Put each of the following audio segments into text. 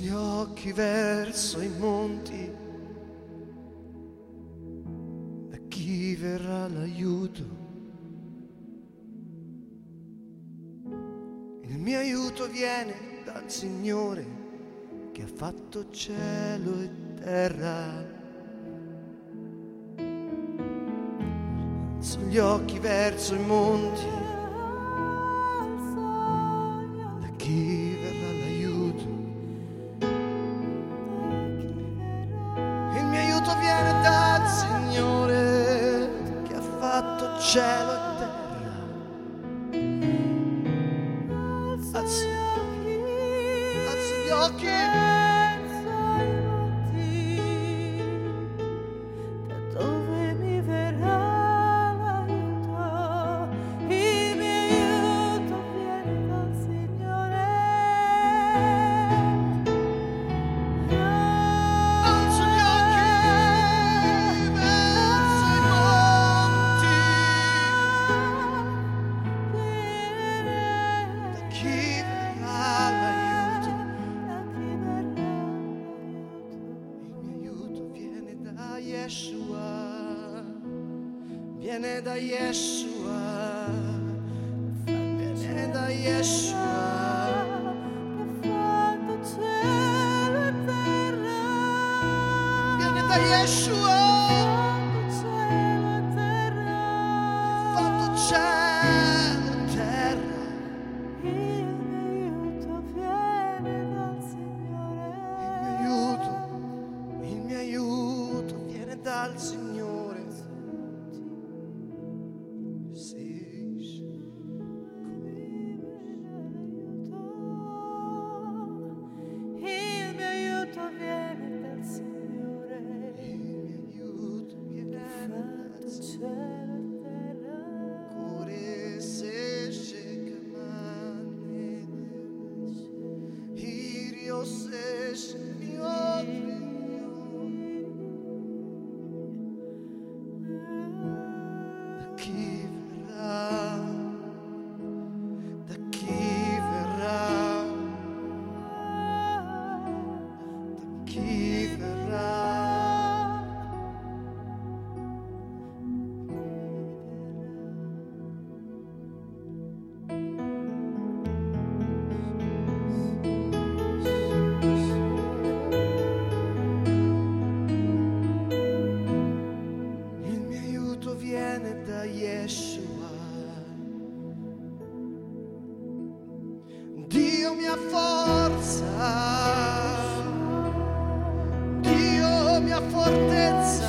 gli occhi verso i monti, da chi verrà l'aiuto? Il mio aiuto viene dal Signore che ha fatto cielo e terra. Alzo gli occhi verso i monti. acceptance.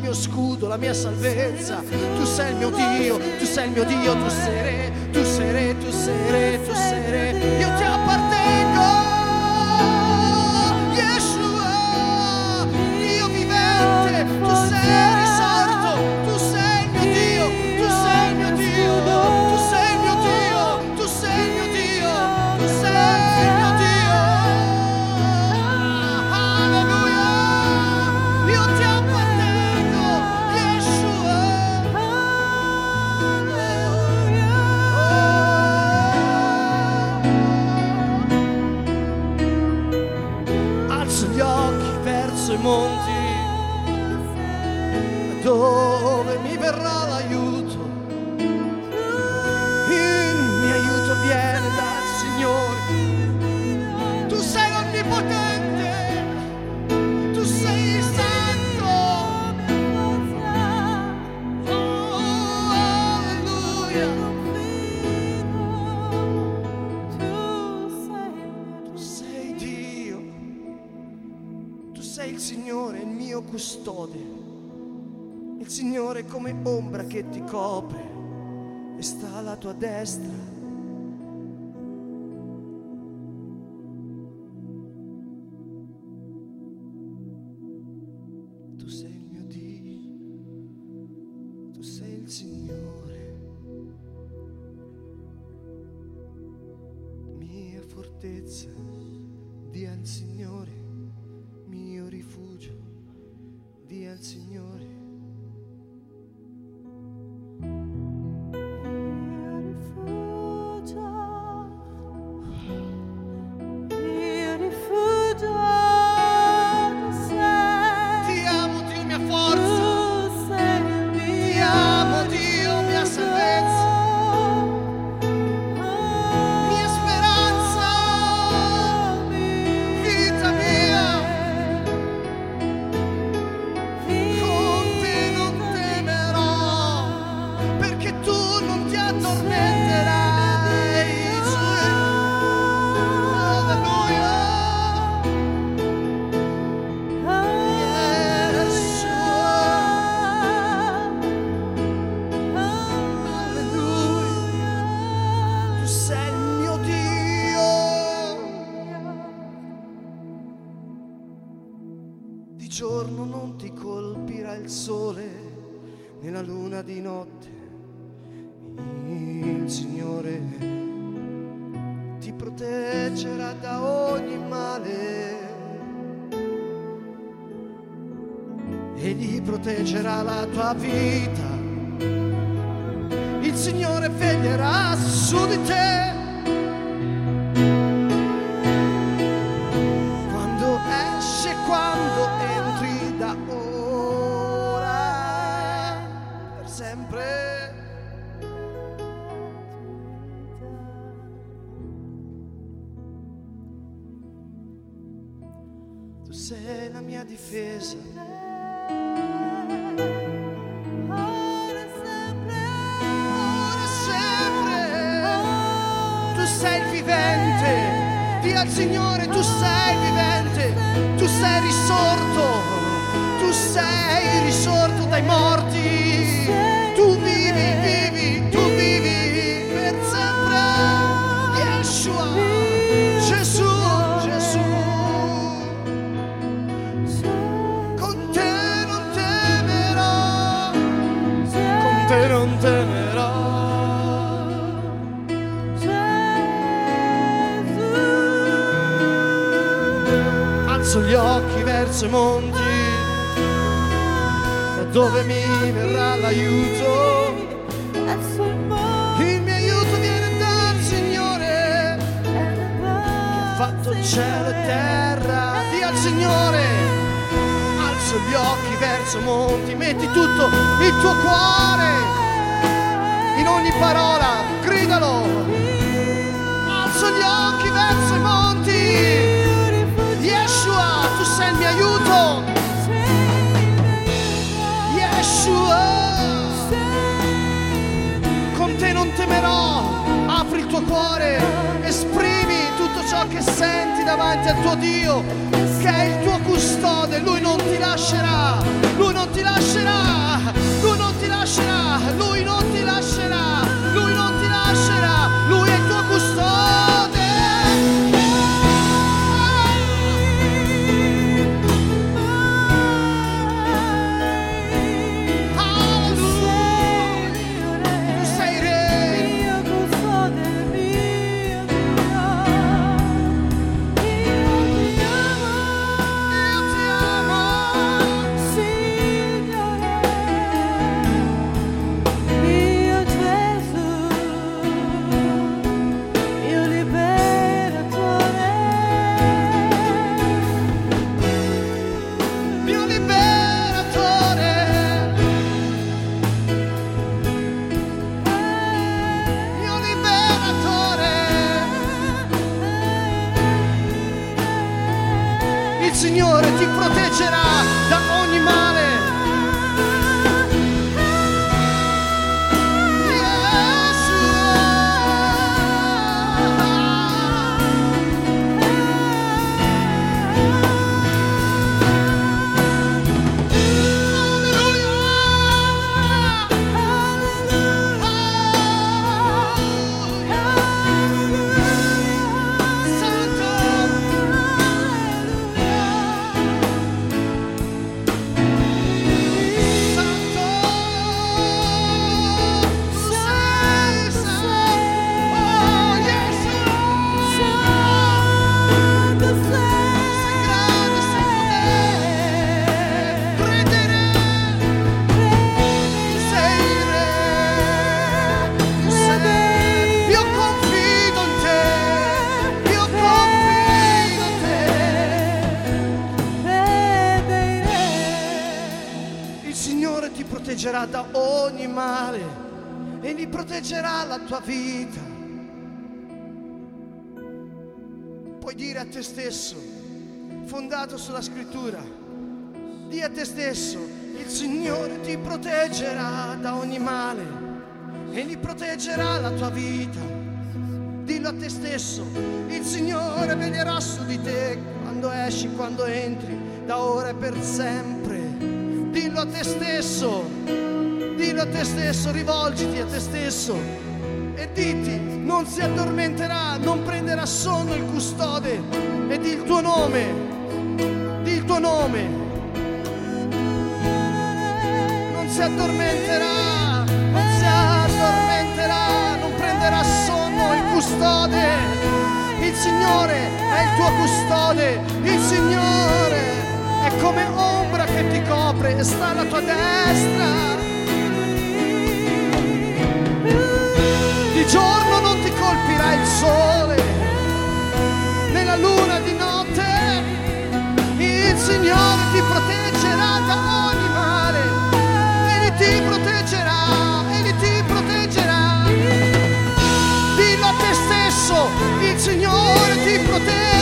mio scudo, la mia salvezza. Tu sei il mio Dio, tu sei il mio Dio, tu sei re, tu sei re, tu sei re. destra. Tu sei mio Dio, tu sei il Signore, mia fortezza, dia al Signore, mio rifugio, dia al Signore. giorno non ti colpirà il sole, nella luna di notte il Signore ti proteggerà da ogni male. Egli proteggerà la tua vita, il Signore veglierà su di te. Difesa. Ora sempre, Ora sempre. Tu sei il vivente. Dì al Signore, tu sei vivente. Tu sei risorto. Tu sei risorto dai morti. I monti, da dove mi verrà l'aiuto. Il mio aiuto viene dal Signore, che ha fatto cielo e terra. Dì al Signore, alzo gli occhi verso monti, metti tutto il tuo cuore in ogni parola, gridalo. Alzo gli occhi verso i monti. Sei il mio aiuto. Yeshua, con te non temerò. Apri il tuo cuore, esprimi tutto ciò che senti davanti al tuo Dio, che è il tuo custode. Lui non ti lascerà, lui non ti lascerà, lui non ti lascerà, lui non ti lascerà, lui non ti lascerà, lui è Signore ti proteggerà da ogni proteggerà da ogni male, Egli proteggerà la tua vita. Puoi dire a te stesso, fondato sulla scrittura, di a te stesso, il Signore ti proteggerà da ogni male, Egli proteggerà la tua vita. Dillo a te stesso, il Signore veglierà su di te quando esci, quando entri, da ora e per sempre. Dillo a te stesso, dillo a te stesso, rivolgiti a te stesso. E diti, non si addormenterà, non prenderà sonno il custode. E di il tuo nome, di il tuo nome, non si addormenterà, non si addormenterà, non prenderà sonno il custode. Il Signore è il tuo custode, il Signore è come ombra che ti copre e sta alla tua destra. Di giorno non ti colpirà il sole, né la luna di notte. Il Signore ti proteggerà da ogni male. Egli ti proteggerà, Egli ti proteggerà. Dillo a te stesso, il Signore ti proteggerà.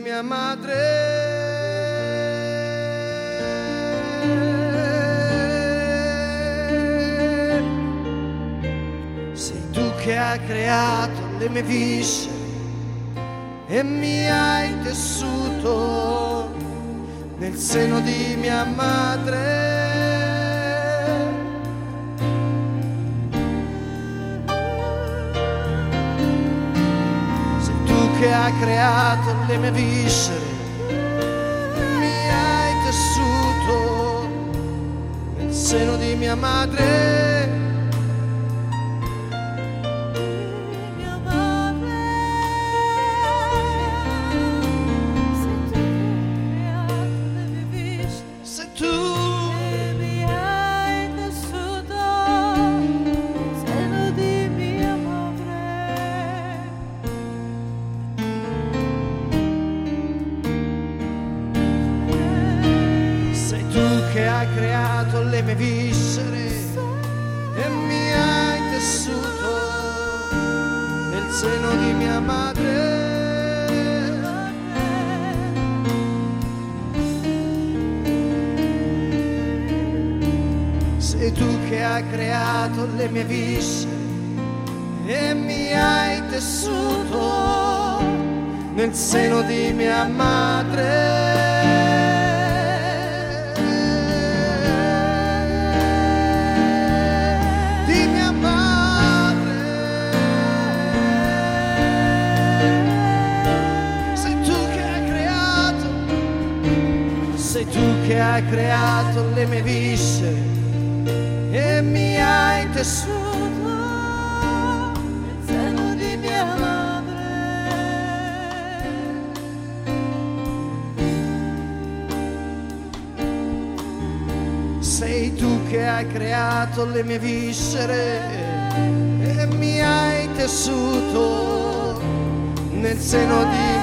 Mia madre. Sei tu che hai creato le mie viscere e mi hai tessuto nel seno di mia madre. Che hai creato le mie viscere, mi hai tessuto nel seno di mia madre. Seno di mia madre. Sei tu che hai creato le mie viscere e mi hai tessuto nel seno di mia madre. Che hai creato le mie viscere e mi hai tessuto nel seno di mia madre. Sei tu che hai creato le mie viscere e mi hai tessuto nel seno di mia madre,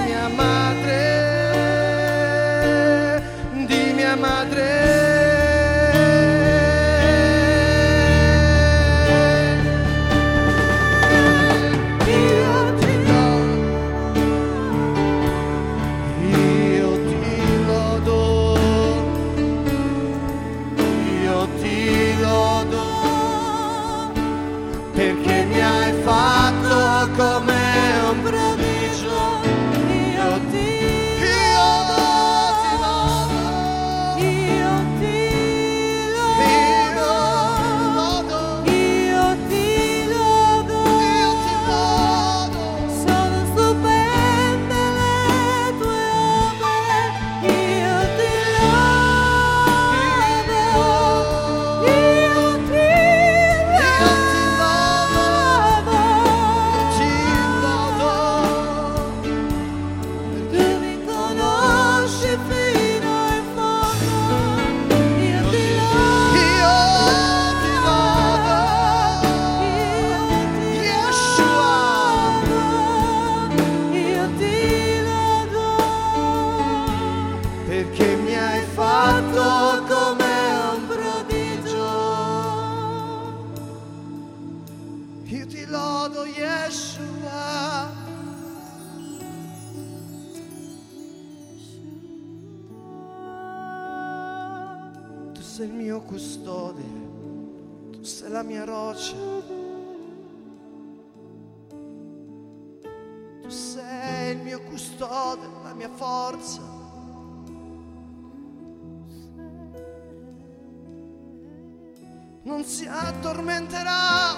Addormenterà.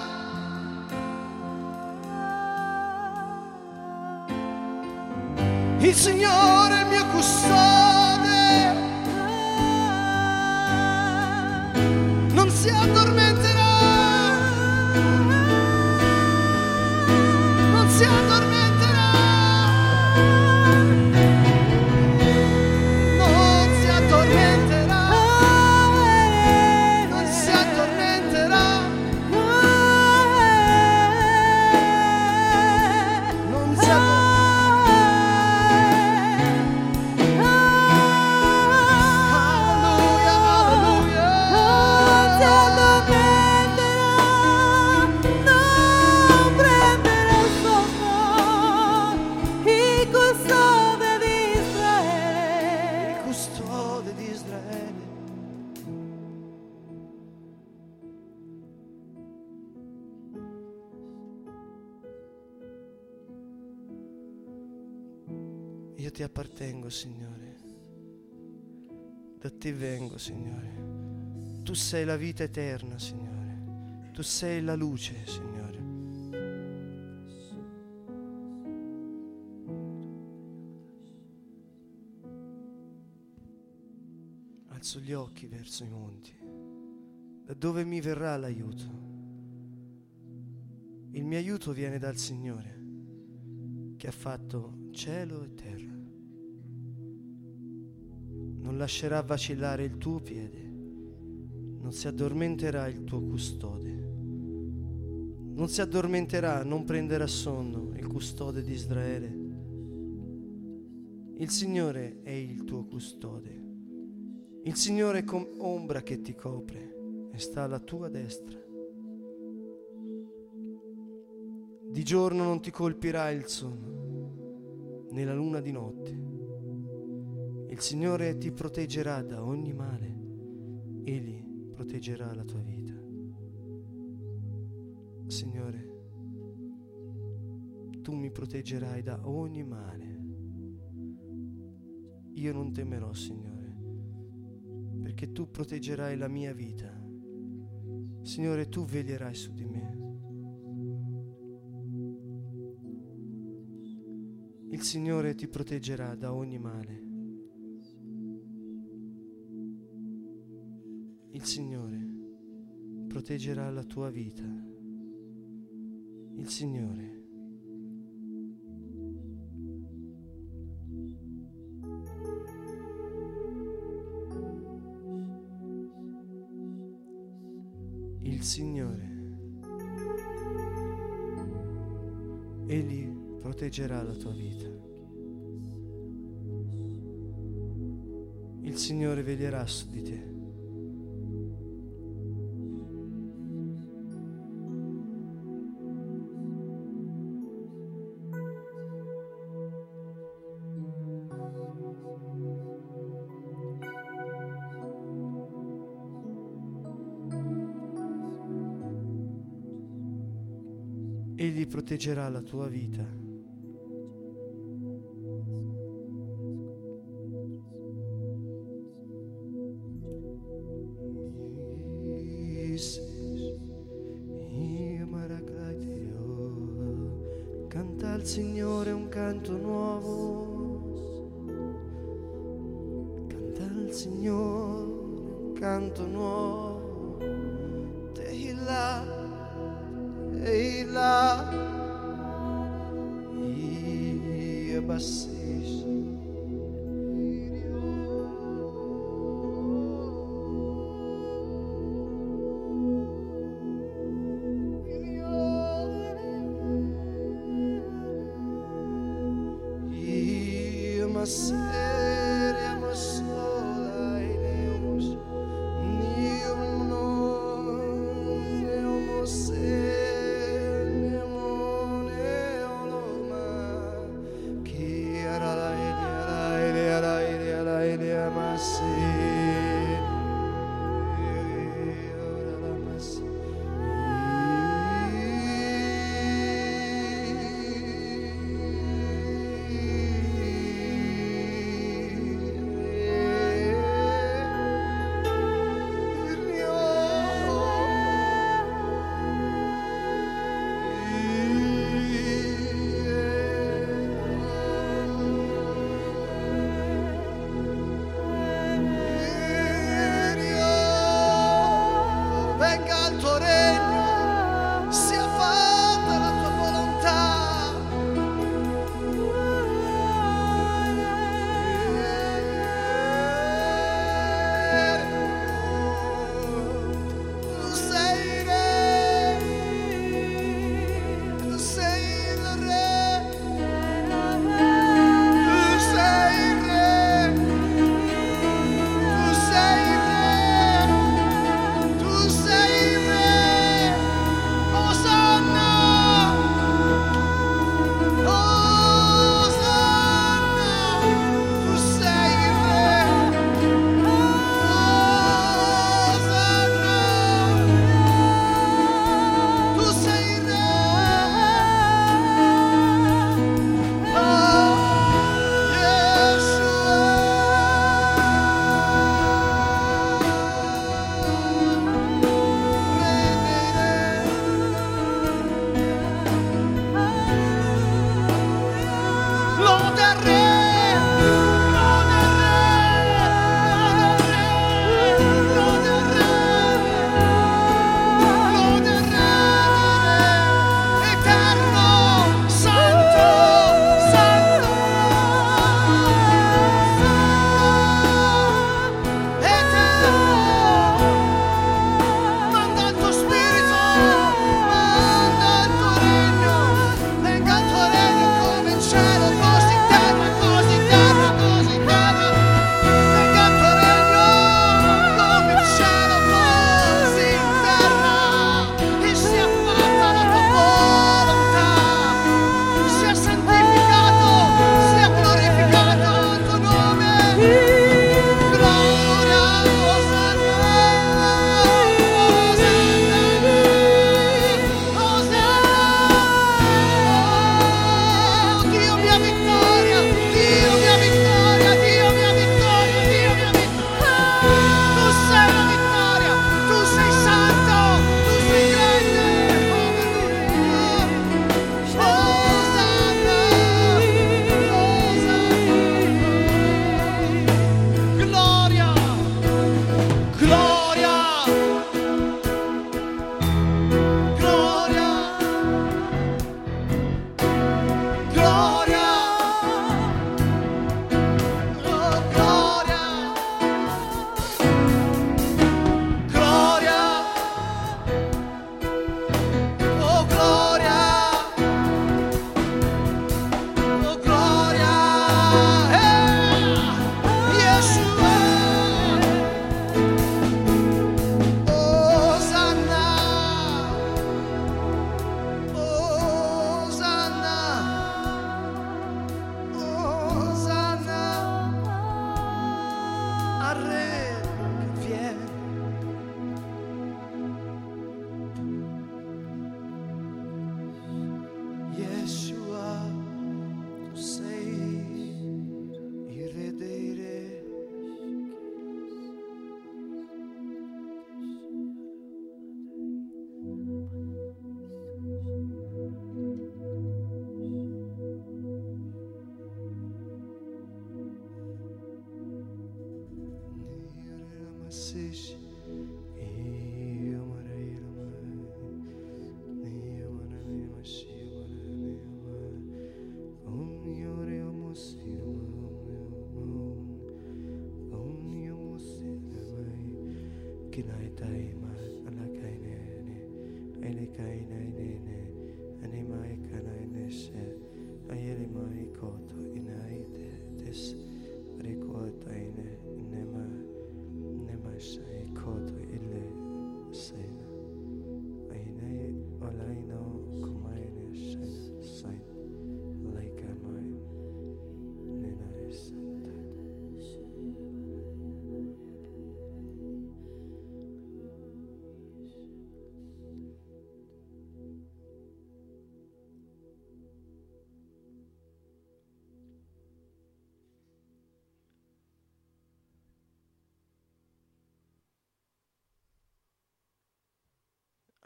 Il Signore mio custode, non si addormenterà, appartengo, Signore. Da te vengo, Signore. Tu sei la vita eterna, Signore. Tu sei la luce, Signore. Alzo gli occhi verso i monti. Da dove mi verrà l'aiuto? Il mio aiuto viene dal Signore, che ha fatto cielo e terra. Lascerà vacillare il tuo piede, non si addormenterà il tuo custode. Non si addormenterà, non prenderà sonno il custode di Israele. Il Signore è il tuo custode. Il Signore è come ombra che ti copre e sta alla tua destra. Di giorno non ti colpirà il sonno, né la luna di notte. Il Signore ti proteggerà da ogni male. Egli proteggerà la tua vita. Signore, tu mi proteggerai da ogni male. Io non temerò, Signore, perché tu proteggerai la mia vita. Signore, tu veglierai su di me. Il Signore ti proteggerà da ogni male. Il Signore proteggerà la tua vita. Il Signore. Il Signore. Egli proteggerà la tua vita. Il Signore veglierà su di te. Proteggerà la tua vita. Canta al Signore un canto nuovo.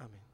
Amén.